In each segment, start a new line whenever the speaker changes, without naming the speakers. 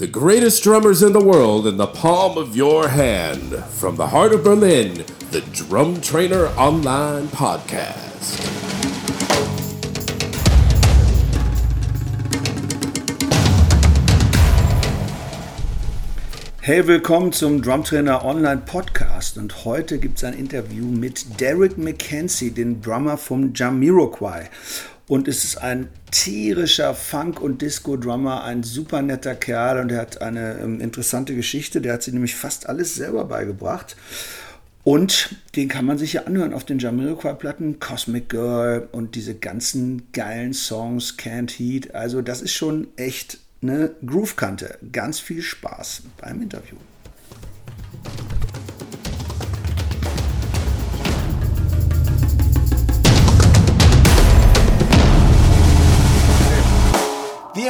The greatest drummers in the world in the palm of your hand. From the heart of Berlin, the Drum Trainer Online Podcast.
Hey, willkommen zum Drumtrainer Online Podcast und heute gibt es ein Interview mit Derrick McKenzie, den Drummer vom Jamiroquai. Und es ist ein tierischer Funk- und Disco-Drummer, ein super netter Kerl und er hat eine ähm, interessante Geschichte. Der hat sich nämlich fast alles selber beigebracht. Und den kann man sich ja anhören auf den Jamiroquai-Platten, Cosmic Girl und diese ganzen geilen Songs, Can't Heat. Also das ist schon echt eine Groove-Kante. Ganz viel Spaß beim Interview.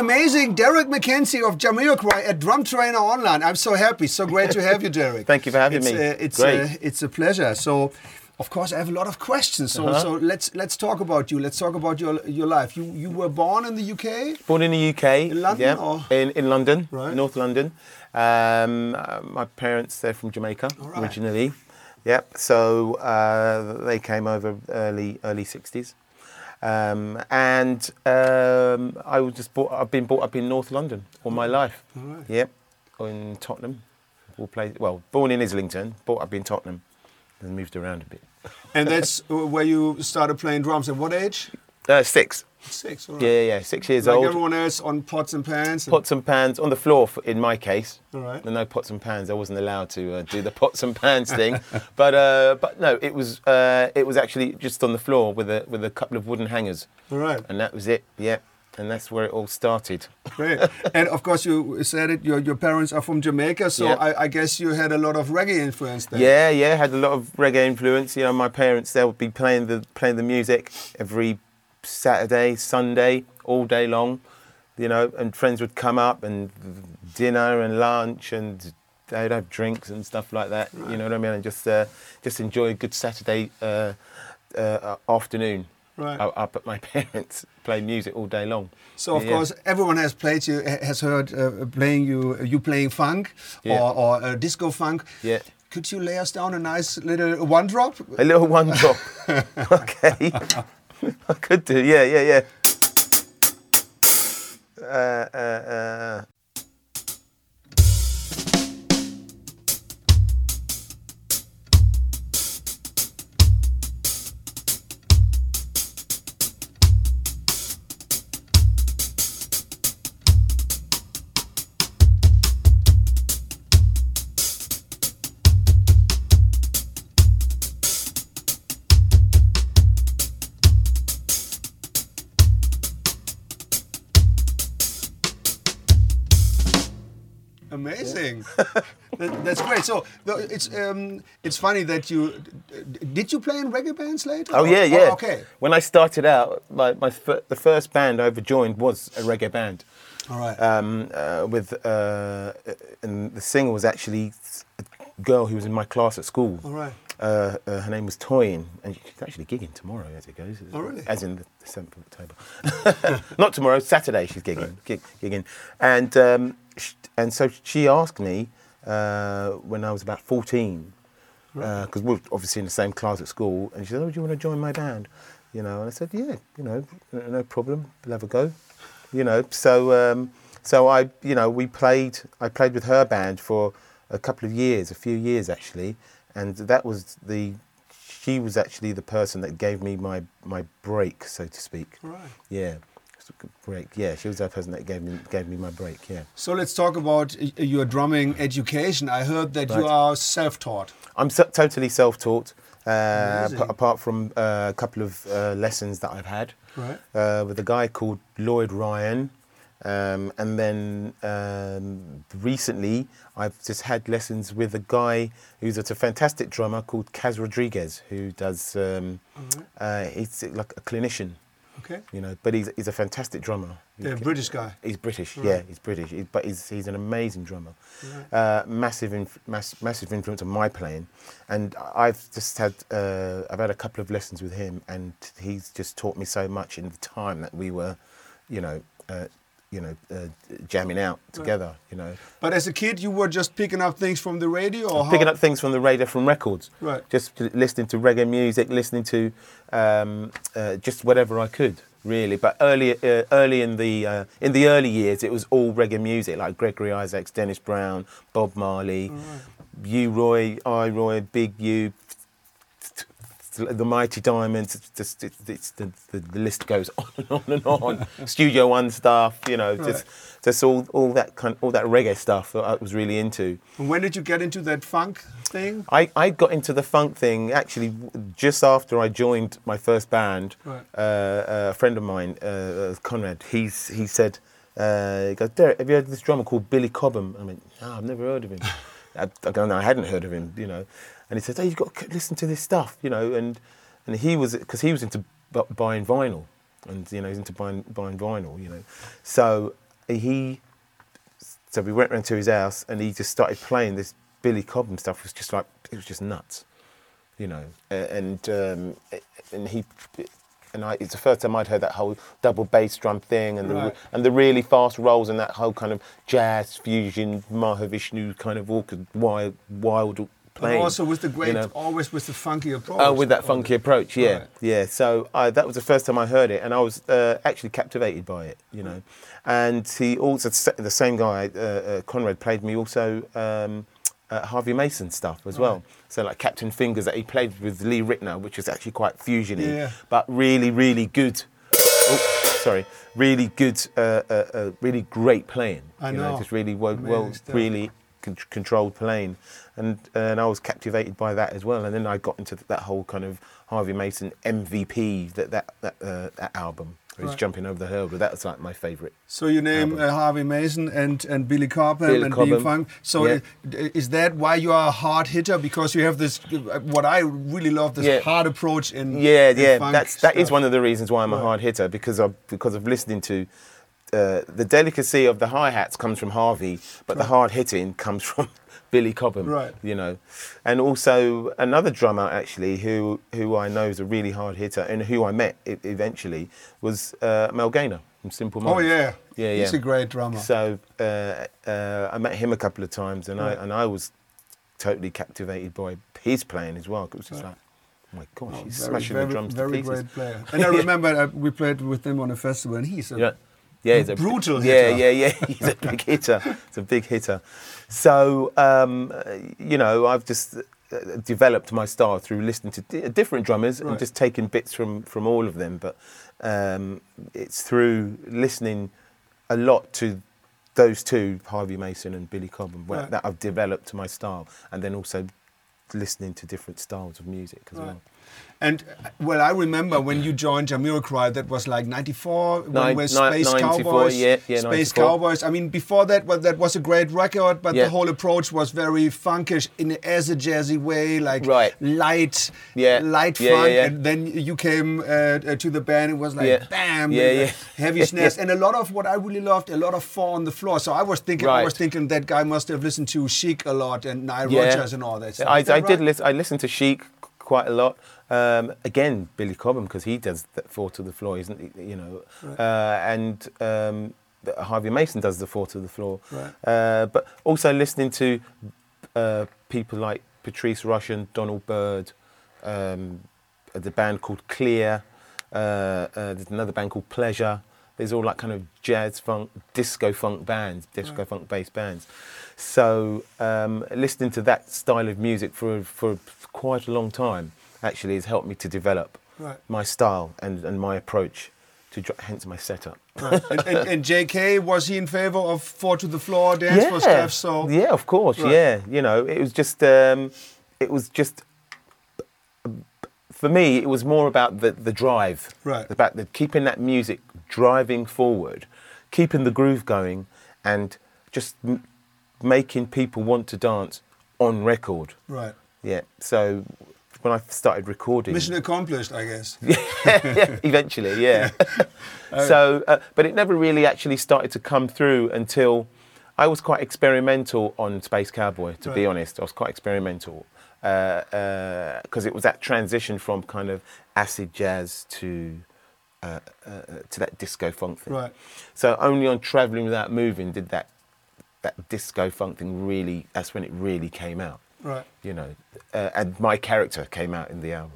Amazing Derrick McKenzie of Jamiroquai at Drum Trainer Online. I'm so happy, so great to have you, Derrick.
Thank you for having
it's,
me.
Uh, it's
Great.
Uh, it's a pleasure. So, of course, I have a lot of questions. So,
Uh-huh.
so let's let's talk about you. Let's talk about your your life. You you were born in the UK.
Born in the UK.
In London
yeah,
or-
in in London,
Right.
North London. Um, uh, my parents they're from Jamaica
right.
originally. Yep. So uh, they came over early early sixties. Um, and um, I was just brought, I've been brought up in North London all my life.
All right.
Yep, in Tottenham. All play, well, born in Islington, brought up in Tottenham, and moved around a bit.
And that's where you started playing drums. At what age?
Uh, six.
Six. All right.
Yeah, yeah, yeah, six years
Like
old.
everyone else on pots and pans. and-
pots and pans on the floor f- in my case.
All right.
No pots and pans. I wasn't allowed to uh, do the pots and pans thing. But uh, but no, it was uh, it was actually just on the floor with a with a couple of wooden hangers,
All right.
and that was it. Yep. And that's where it all started.
Great. and of course, you said it. Your your parents are from Jamaica, so
Yeah.
I, I guess you had a lot of reggae influence there.
Yeah, yeah, had a lot of reggae influence. You know, my parents they would be playing the playing the music every Saturday, Sunday, all day long. You know, and friends would come up and dinner and lunch and they'd have drinks and stuff like that. You know what I mean? And just uh, just enjoy a good Saturday uh, uh, afternoon.
Right.
Up at my parents, play music all day long.
So of
Yeah.
course, everyone has played you, has heard uh, playing you, you playing funk
Yeah.
or, or uh, disco funk.
Yeah.
Could you lay us down a nice little one drop?
A little one drop. okay. I could do, yeah, yeah, yeah. Uh, uh, uh.
Amazing. That- that's great. So th- it's um, it's funny that you did you play in reggae bands later?
Oh
or-
yeah, yeah.
okay.
When I started out, my, my fir- the first band I ever joined was a reggae band.
All right.
Um, uh, with uh, and the singer was actually a girl who was in my class at school.
All right.
Uh, uh, her name was Toyin, and she's actually gigging tomorrow as it goes.
Oh, really?
As in the 7th of October. Not tomorrow, Saturday she's gigging. Gig, gigging. And, um, sh- and so she asked me uh, when I was about 14, because we were obviously in the same class at school, and she said, oh, do you want to join my band? You know, and I said, yeah, you know, no no problem, we'll have a go. You know, so, um, so I, you know, we played, I played with her band for a couple of years, a few years actually, and that was the she was actually the person that gave me my my break, so to speak.
Right.
Yeah, break. Yeah, she was that person that gave me gave me my break. Yeah,
So let's talk about your drumming education. I heard that you are self-taught.
I'm so, totally self-taught. Uh, apart from uh, a couple of uh, lessons that I've had
Right.
uh, with a guy called Lloyd Ryan, um, and then um, recently I've just had lessons with a guy who's a fantastic drummer called Kaz Rodriguez, who does. Um, uh, he's like a clinician,
Okay.
you know, but he's, he's a fantastic drummer.
The British guy.
He's British, yeah, he's British, but he's, he's an amazing drummer. Uh, massive, inf- mass, massive influence on my playing, and I've just had uh, I've had a couple of lessons with him, and he's just taught me so much in the time that we were, you know, uh, you know, uh, jamming out together. You know,
But as a kid, you were just picking up things from the radio, or
picking up things from the radio, from records.
Right.
Just listening to reggae music, listening to um, uh, just whatever I could, really. But early, uh, early in the uh, in the early years, it was all reggae music, like Gregory Isaacs, Dennis Brown, Bob Marley, U Roy, I Roy, Big Youth. The Mighty Diamonds, it's just, it's, it's the, the, the list goes on and on and on. Studio One stuff, you know, just just all, all that kind, all that reggae stuff that I was really into.
And when did you get into that funk thing?
I, I got into the funk thing actually just after I joined my first band.
Right.
Uh, a friend of mine, uh, Conrad, he's, he said, uh, he goes, Derrick, have you heard of this drummer called Billy Cobham? I went, no, I've never heard of him. I, I, go, no, I hadn't heard of him, you know. And he said, hey, you've got to listen to this stuff, you know. And, and he was, because he was into bu- buying vinyl. And, you know, he's into buying, buying vinyl, you know. So he so we went round to his house and he just started playing this Billy Cobham stuff. It was just like it was just nuts, you know. And um, and he and I, it's the first time I'd heard that whole double bass drum thing and the
Right.
and the really fast rolls and that whole kind of jazz fusion Mahavishnu kind of orchid wild wild
But also with the great,
you know.
always with the funky approach.
Oh, with that funky approach, yeah,
Right.
yeah. So I, that was the first time I heard it, and I was uh, actually captivated by it, you know. And he also, the same guy, uh, uh, Conrad, played me also um, uh, Harvey Mason stuff as well. So like Captain Fingers that he played with Lee Ritenour, which was actually quite fusiony,
Yeah.
but really, really good. Oh, sorry, really good, uh, uh, uh, really great playing.
I
you know,
know.
just really well, well really controlled plane, and and I was captivated by that as well. And then I got into that whole kind of Harvey Mason MVP that that that, uh, that album. He's
Right.
jumping over the hurdle. That was like my favourite.
So you name uh, Harvey Mason and, and Billy Cobham
Billy
and
Cobham,
Funk. So
yeah.
i- is that why you are a hard hitter? Because you have this, uh, what I really love, this
Yeah.
hard approach in
Yeah,
in
yeah.
funk
That's that is
stuff.
one of the reasons why I'm a hard hitter because of because of listening to. Uh, the delicacy of the hi hats comes from Harvey, but the hard hitting comes from Billy Cobham.
Right.
You know, and also another drummer actually who who I know is a really hard hitter and who I met eventually was uh, Mel Gaynor from Simple Minds.
Oh yeah,
yeah, yeah.
He's a great drummer.
So uh, uh, I met him a couple of times, and
Right.
I and I was totally captivated by his playing as well. It was just like, oh my gosh, he's
very,
smashing
very,
the drums
very
to pieces.
great player. And I remember uh, we played with him on a festival, and he's a
Yeah. Yeah, he's a
Brutal
Yeah,
hitter.
yeah, yeah. He's a big hitter. He's a big hitter. So, um, you know, I've just uh, developed my style through listening to di- different drummers
Right.
and just taking bits from from all of them. But um, it's through listening a lot to those two, Harvey Mason and Billy Cobham,
Right.
that I've developed my style, and then also listening to different styles of music as
Right.
well.
And uh, well, I remember when you joined Jamiroquai, that was like '94, when
Nine-
we Space
94,
Cowboys.
yeah, yeah,
Space
94.
Cowboys. I mean, before that, well, that was a great record, but
Yeah.
the whole approach was very funkish in as a jazzy way, like
Right.
light,
Yeah.
light funk. And then you came uh, uh, to the band, it was like bam,
Yeah,
uh,
yeah.
heavy snares, and a lot of what I really loved, a lot of four on the floor. So I was thinking, I was thinking that guy must have listened to Chic a lot and Nile. Rodgers and all that stuff.
I,
that
I did
right?
listen. I listened to Chic quite a lot. Um, again, Billy Cobham because he does that four to the floor, isn't he? You know, uh, and um, Harvey Mason does the four to the floor.
Right.
Uh, but also listening to uh, people like Patrice Rushen, Donald Byrd, um, the band called Clear. Uh, uh, there's another band called Pleasure. There's all like kind of jazz funk, disco funk bands, disco funk based bands. So um, listening to that style of music for for quite a long time actually has helped me to develop
Right.
my style and, and my approach to hence my setup.
Right. and, and, and J.K. was he in favor of four to the floor dance for stuff? So
yeah, of course,
Right.
yeah. You know, it was just, um, it was just, for me, it was more about the, the drive,
Right.
About the keeping that music driving forward, keeping the groove going, and just m- making people want to dance on record.
right.
Yeah. So when I started recording,
Mission accomplished, I guess.
Eventually, yeah. so, uh, but it never really actually started to come through until I was quite experimental on Space Cowboy. To be honest, I was quite experimental because it was that transition from kind of acid jazz to uh, uh, to that disco funk thing.
Right.
So only on traveling without moving did that that disco funk thing really. That's when it really came out.
Right.
You know, uh, and my character came out in the album.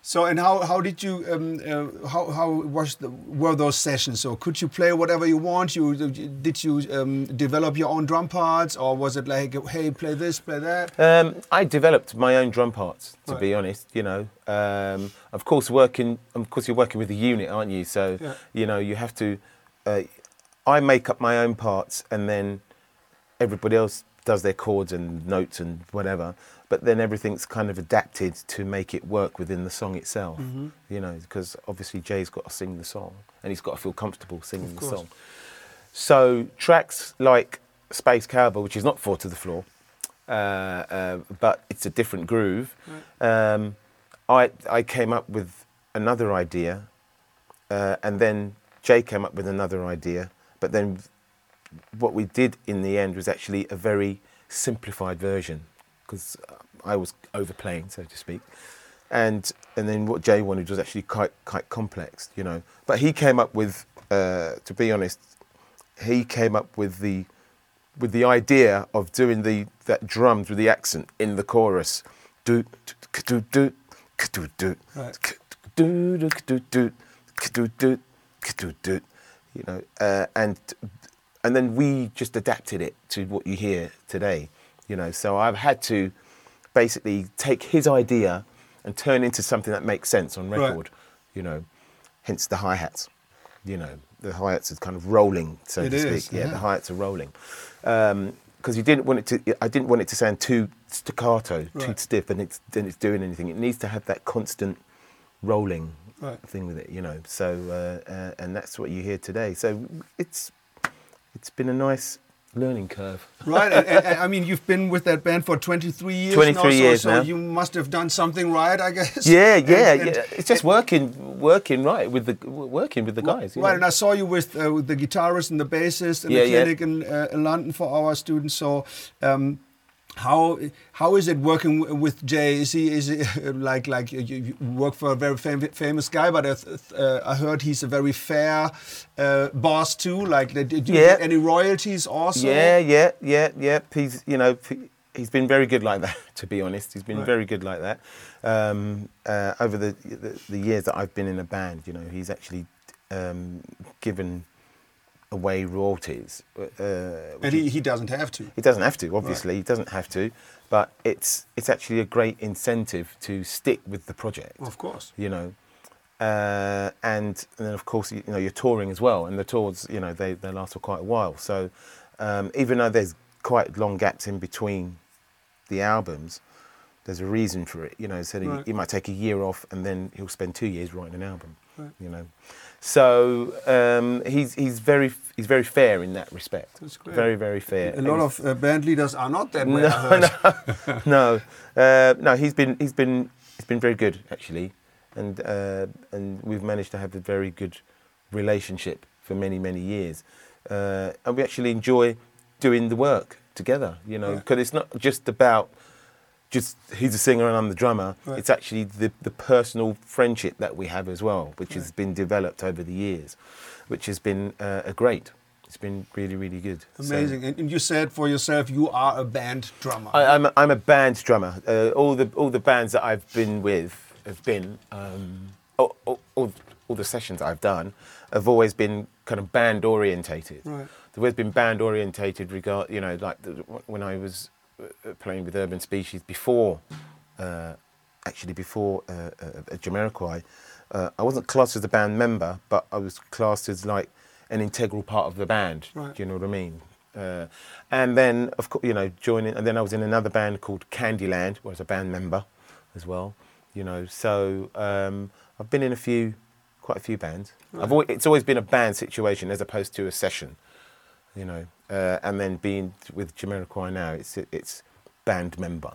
So and how how did you um, uh, how how was the, were those sessions? So could you play whatever you want? You did you um, develop your own drum parts, or was it like hey play this, play that?
Um, I developed my own drum parts, to
Right.
be honest. You know, um, of course, working. Of course, you're working with a unit, aren't you? So,
Yeah.
you know, you have to. Uh, I make up my own parts, and then everybody else does their chords and notes and whatever. But then everything's kind of adapted to make it work within the song itself.
Mm-hmm.
You know, because obviously Jay's got to sing the song, and he's got to feel comfortable singing the song. So tracks like Space Cowboy, which is not four to the floor, uh, uh, but it's a different groove. Um, I I came up with another idea, uh, and then Jay came up with another idea. But then what we did in the end was actually a very simplified version because I was overplaying, so to speak. And and then what Jay wanted was actually quite quite complex, you know. But he came up with, uh, to be honest, he came up with the with the idea of doing the that drums with the accent in the chorus. Do do do do do
Right.
do do do do do do do do you know uh, and and then we just adapted it to what you hear today you know. So I've had to basically take his idea and turn into something that makes sense on
Right.
record you know hence the hi-hats you know the hi-hats are kind of rolling so
It
to
is,
speak. yeah,
yeah.
the hi-hats are rolling. Because you didn't want it to I didn't want it to sound too staccato too stiff and it's then it's doing anything. It needs to have that constant rolling
Right.
thing with it you know. So uh, uh, and that's what you hear today. So it's it's been a nice learning curve
right, and, and, and, I mean you've been with that band for 23 years
23
now, so,
years
so
now.
you must have done something right, I guess.
yeah
And-
yeah
and-
yeah it's just working working right with the working with the guys
Right,
know.
and I saw you with, uh, with the guitarist and the bassist in
Yeah,
the
yeah.
clinic in, uh, in London for our students. So, um, how how is it working with Jay? Is he is he like like you, work for a very fam- famous guy? But I, th- uh, I heard he's a very fair uh, boss too. Like, did you
Yeah.
get any royalties also?
Yeah, yeah, yeah, yeah. He's you know he- he's been very good like that. To be honest, he's been
Right.
very good like that. Um, uh, over the, the the years that I've been in a band, you know, he's actually um, given away royalties. Uh,
and he, he doesn't have to.
he doesn't have to, obviously. He doesn't have to, but it's it's actually a great incentive to stick with the project
Of course.
you know. Uh, and, and then of course you, you know you're touring as well, and the tours you know they, they last for quite a while. So um, even though there's quite long gaps in between the albums, there's a reason for it. You know, so
Right.
he, he might take a year off, and then he'll spend two years writing an album.
Right.
You know, so um, he's he's very he's very fair in that respect. Very very fair.
A lot of uh, band leaders are not that way.
No, no, no, uh, no. He's been he's been he's been very good actually, and uh, and we've managed to have a very good relationship for many many years, uh, and we actually enjoy doing the work together. You know, because it's not just about just he's a singer and I'm the drummer.
Right.
It's actually the the personal friendship that we have as well, which has been developed over the years, which has been uh, a great. It's been really really good.
Amazing. And, and you said for yourself you are a band drummer.
I, I'm, a, I'm a band drummer. Uh, all the all the bands that I've been with have been um, all, all, all, all the sessions I've done have always been kind of band orientated.
Right.
They've always been band orientated. Regard you know like the, when I was playing with Urban Species before, uh, actually before uh, uh, Jamiroquai, uh, I wasn't classed as a band member, but I was classed as like an integral part of the band.
Right.
Do you know what I mean? Uh, and then, of course, you know, joining, and then I was in another band called Candyland, where I was a band member as well. You know, so um, I've been in a few, quite a few bands. I've always, it's always been a band situation as opposed to a session. You know, uh, and then being with Jamiroquai now, it's it's band member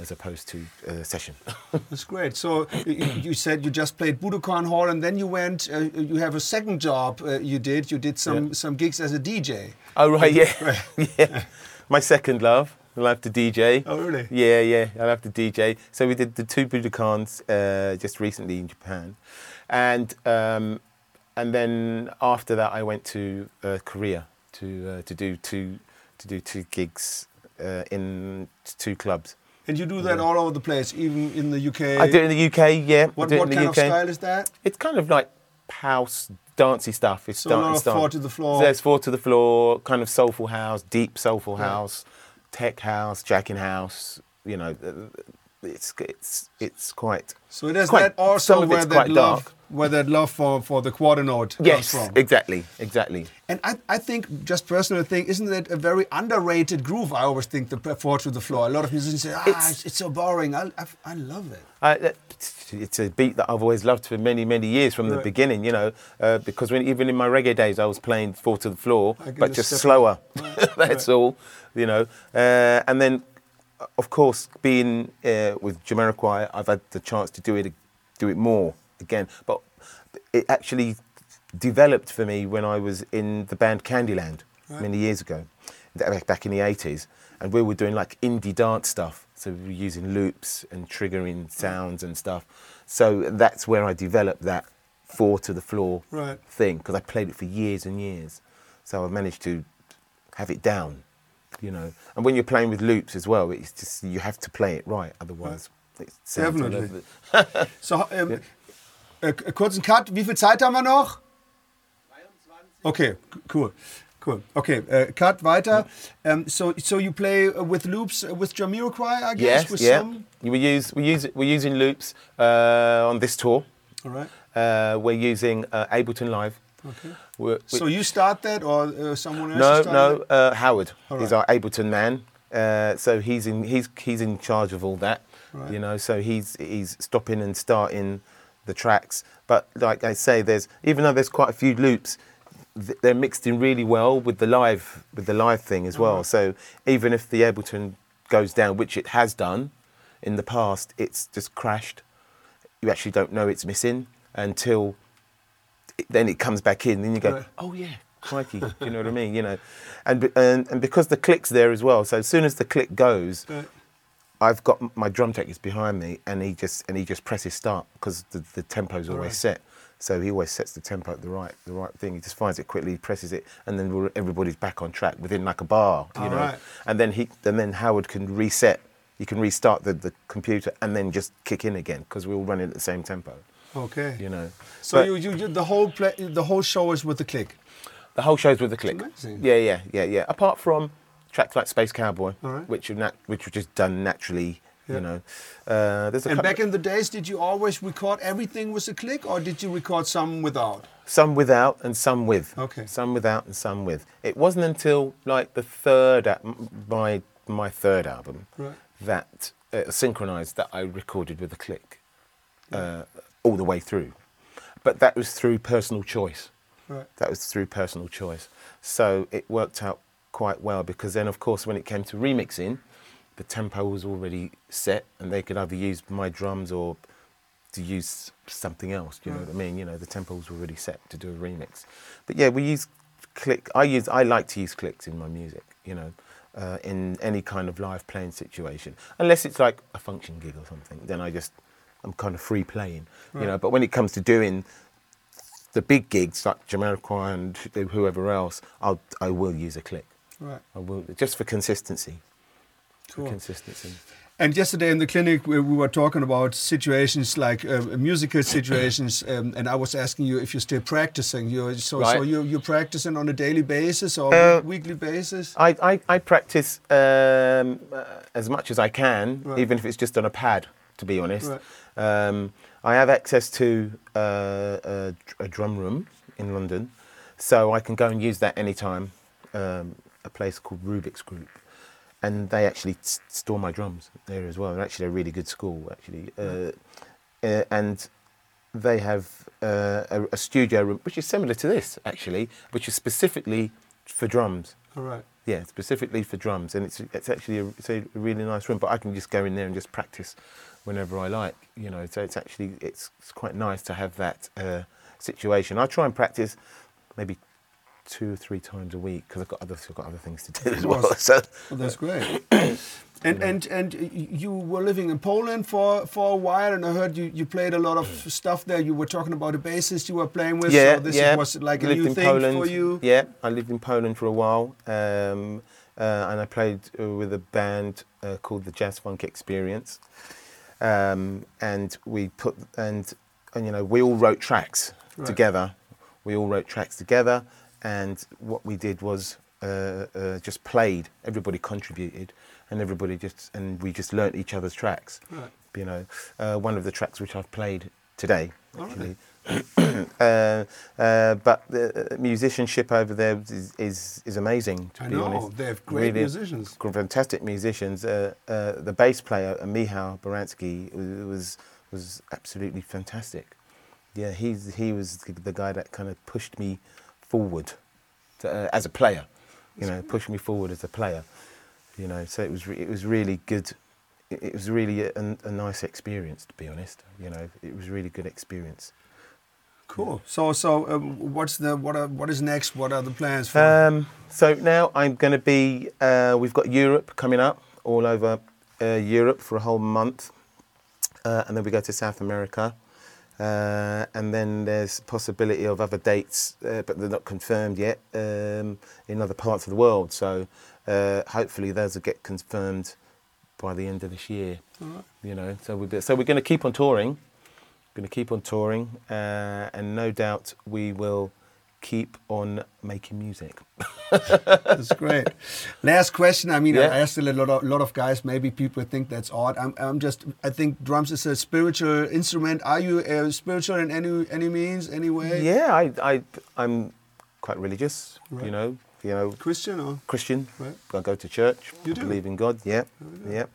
as opposed to uh, session.
That's great. So you, you said you just played Budokan Hall, and then you went. Uh, you have a second job. Uh, you did. You did some
Yeah.
some gigs as a DJ.
Oh right, yeah, yeah. My second love. I love to DJ.
Oh, really?
Yeah, yeah. I love to DJ. So we did the two Budokans uh, just recently in Japan, and um, and then after that, I went to uh, Korea to uh, to do two to do two gigs uh, in two clubs.
And you do that all over the place, even in the UK.
I do it in the UK, yeah.
What, what kind
UK.
of style is that?
It's kind of like house dancey stuff. It's
So a lot
dance-
of four to the floor.
There's four to the floor, kind of soulful house, deep soulful house, tech house, jacking house. You know, it's it's it's quite.
So there's
quite-
that also where that love,
dark.
where that love for, for the quarter note
Yes,
comes from.
exactly, exactly.
And I, I think, just personal thing, isn't that a very underrated groove? I always think the four to the floor. A lot of musicians say, ah,
It's-
it's, so boring. I, I, I love it.
I, it's a beat that I've always loved for many, many years from the
Right.
beginning, you know, uh, because when, even in my reggae days, I was playing four to the floor, but
just
slower. That's all, you know. Uh, and then, of course, being uh, with Jamiroquai, I've had the chance to do it, do it more again. But it actually developed for me when I was in the band Candyland many years ago, back in the 80s. And we were doing like indie dance stuff. So we were using loops and triggering sounds and stuff. So that's where I developed that four to the floor
Right.
thing because I played it for years and years. So I managed to have it down, you know. And when you're playing with loops as well, it's just you have to play it right, otherwise it sounds
Definitely.
over the-
So, ähm, äh, k- kurzen Cut. Wie viel Zeit haben wir noch? Okay, cool. Cool. Okay, uh, cut weiter. Um, so, so you play uh, with loops uh, with Jamiroquai, I guess,
Yes,
with
yeah.
some.
We use we use we're using loops uh, on this tour.
All right.
Uh, we're using uh, Ableton Live.
Okay.
We're,
So you start that, or uh, someone else?
no,
started
no. Uh, Howard
All
is our Ableton man. Uh, so he's in he's he's in charge of all that.
Right.
You know, so he's he's stopping and starting the tracks. But like I say, there's even though there's quite a few loops, th- they're mixed in really well with the live with the live thing as well. So even if the Ableton goes down, which it has done in the past, it's just crashed. You actually don't know it's missing until it, then it comes back in. Then you go,
Right.
oh yeah, crikey. Do you know what I mean? You know, and, and and because the click's there as well. So as soon as the click goes,
Right.
I've got my drum tech is behind me, and he just and he just presses start because the, the tempo's always
Alright.
set. So he always sets the tempo at the right the right thing. He just finds it quickly, presses it, and then we're, everybody's back on track within like a bar, you know.
Alright.
And then he and then Howard can reset. You can restart the, the computer and then just kick in again because we're all running at the same tempo,
Okay.
you know.
So you, you, you the whole play, the whole show is with the click.
The whole show show's with the click.
amazing.
Yeah, yeah, yeah, yeah. Apart from tracks like Space Cowboy,
right.
which nat- which were just done naturally,
Yeah.
you know. Uh, there's a
And back in the days, did you always record everything with a click, or did you record some without?
some without and some with.
Okay.
Some without and some with. It wasn't until like the third my my third album
Right.
that uh, Synkronized that I recorded with a click uh, all the way through. But that was through personal choice.
Right.
That was through personal choice. So it worked out quite well because then, of course, when it came to remixing, the tempo was already set and they could either use my drums or to use something else. Do you know what I mean? You know, the tempo was already set to do a remix. But yeah, we use click. I use. I like to use clicks in my music. You know, uh, in any kind of live playing situation, unless it's like a function gig or something. Then I just I'm kind of free playing. You know, but when it comes to doing the big gigs like Jamiroquai and whoever else, I'll I will use a click.
Right.
I will just for consistency.
Cool.
For consistency.
And yesterday in the clinic, we, we were talking about situations like uh, musical situations, um, and I was asking you if you're still practicing. You so so
Right.
you you're practicing on a daily basis or
Uh,
weekly basis.
I, I, I practice um, uh, as much as I can,
Right.
even if it's just on a pad, to be honest.
Right.
Um, I have access to uh, a, a drum room in London, so I can go and use that anytime. Um, a place called Rubik's Group. And they actually s- store my drums there as well. They're actually a really good school, actually. Uh, uh, and they have uh, a, a studio room, which is similar to this, actually, which is specifically for drums.
All right.
Yeah, specifically for drums, and it's it's actually a, it's a really nice room. But I can just go in there and just practice whenever I like, you know. So it's actually it's, it's quite nice to have that uh, situation. I try and practice maybe two or three times a week because I've got other I've got other things to do as well. So
Well, that's great. and and and you were living in Poland for for a while, and I heard you, you played a lot of stuff there. You were talking about the bassist you were playing with.
yeah,
so this
yeah.
was like a new
in
thing
Poland.
for you.
Yeah, I lived in Poland for a while, um, uh, and I played uh, with a band uh, called the Jazz Funk Experience, um, and we put and and you know we all wrote tracks
Right.
together. We all wrote tracks together, and what we did was uh, uh, just played. Everybody contributed, and everybody just and we just learnt each other's tracks.
Right.
You know, uh, one of the tracks which I've played today, actually. uh, uh, but the uh, musicianship over there is is, is amazing. To
I
be
know,
honest,
they have great musicians.
fantastic musicians. Uh, uh, the bass player Michał Baranski was, was absolutely fantastic. Yeah, he's he was the guy that kind of pushed me forward to, uh, as a player. You know, pushed me forward as a player. You know, so it was re- it was really good. It, it was really a, a nice experience, to be honest. You know, it was a really good experience.
Cool. So so um, what's the what are, what is next? What are the plans for?
Um, so now I'm going to be. Uh, we've got Europe coming up, all over uh, Europe for a whole month, uh, and then we go to South America, uh, and then there's possibility of other dates, uh, but they're not confirmed yet um, in other parts of the world. So uh, hopefully those will get confirmed by the end of this year. You know, so we're so we're going to keep on touring. Going to keep on touring, uh, and no doubt we will keep on making music.
That's great. Last question. I mean,
Yeah.
I asked a lot of, lot of guys. Maybe people think that's odd. I'm, I'm just. I think drums is a spiritual instrument. Are you uh, spiritual in any any means, any way?
Yeah, I, I, I'm quite religious.
Right.
You know, you know,
Christian or
Christian.
Right.
I go to church.
You
I believe in God. Yeah, yeah.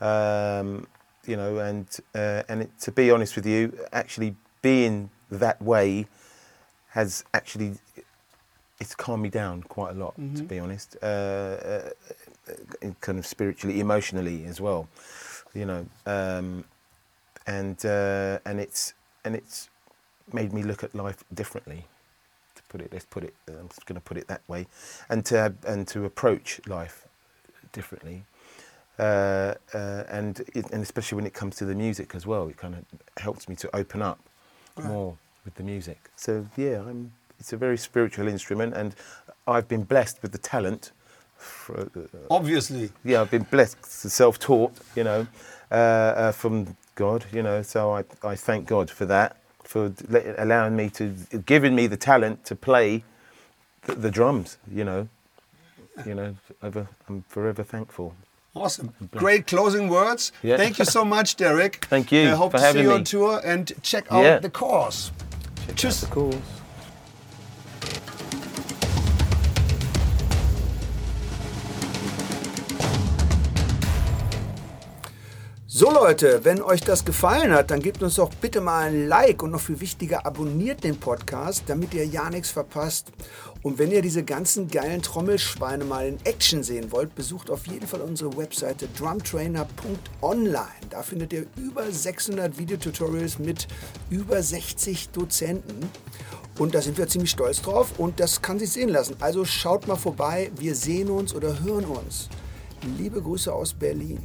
Um, you know, and uh, and it, to be honest with you, actually being that way has actually it's calmed me down quite a lot.
Mm-hmm.
To be honest, uh, uh, uh, kind of spiritually, emotionally as well. You know, um, and uh, and it's and it's made me look at life differently. To put it, let's put it. I'm just going to put it that way, and to and to approach life differently, uh, uh, and it, and especially when it comes to the music as well, it kind of helps me to open up
Right.
more with the music. So yeah, I'm. It's a very spiritual instrument, and I've been blessed with the talent. For, uh,
obviously?
yeah, I've been blessed, self-taught, you know, uh, uh, from God, you know. So I, I thank God for that, for allowing me to, giving me the talent to play the, the drums, you know. You know, ever, I'm forever thankful.
Awesome. Great closing words.
Yeah.
Thank you so much, Derrick.
Thank you
I hope
for
to see you
me.
on tour and check out
Yeah.
the course. Tschüss.
Of course.
So Leute, wenn euch das gefallen hat, dann gebt uns doch bitte mal ein Like und noch viel wichtiger, abonniert den Podcast, damit ihr ja nichts verpasst. Und wenn ihr diese ganzen geilen Trommelschweine mal in Action sehen wollt, besucht auf jeden Fall unsere Webseite drumtrainer.online. Da findet ihr über 600 Videotutorials mit über 60 Dozenten. Und da sind wir ziemlich stolz drauf und das kann sich sehen lassen. Also schaut mal vorbei, wir sehen uns oder hören uns. Liebe Grüße aus Berlin.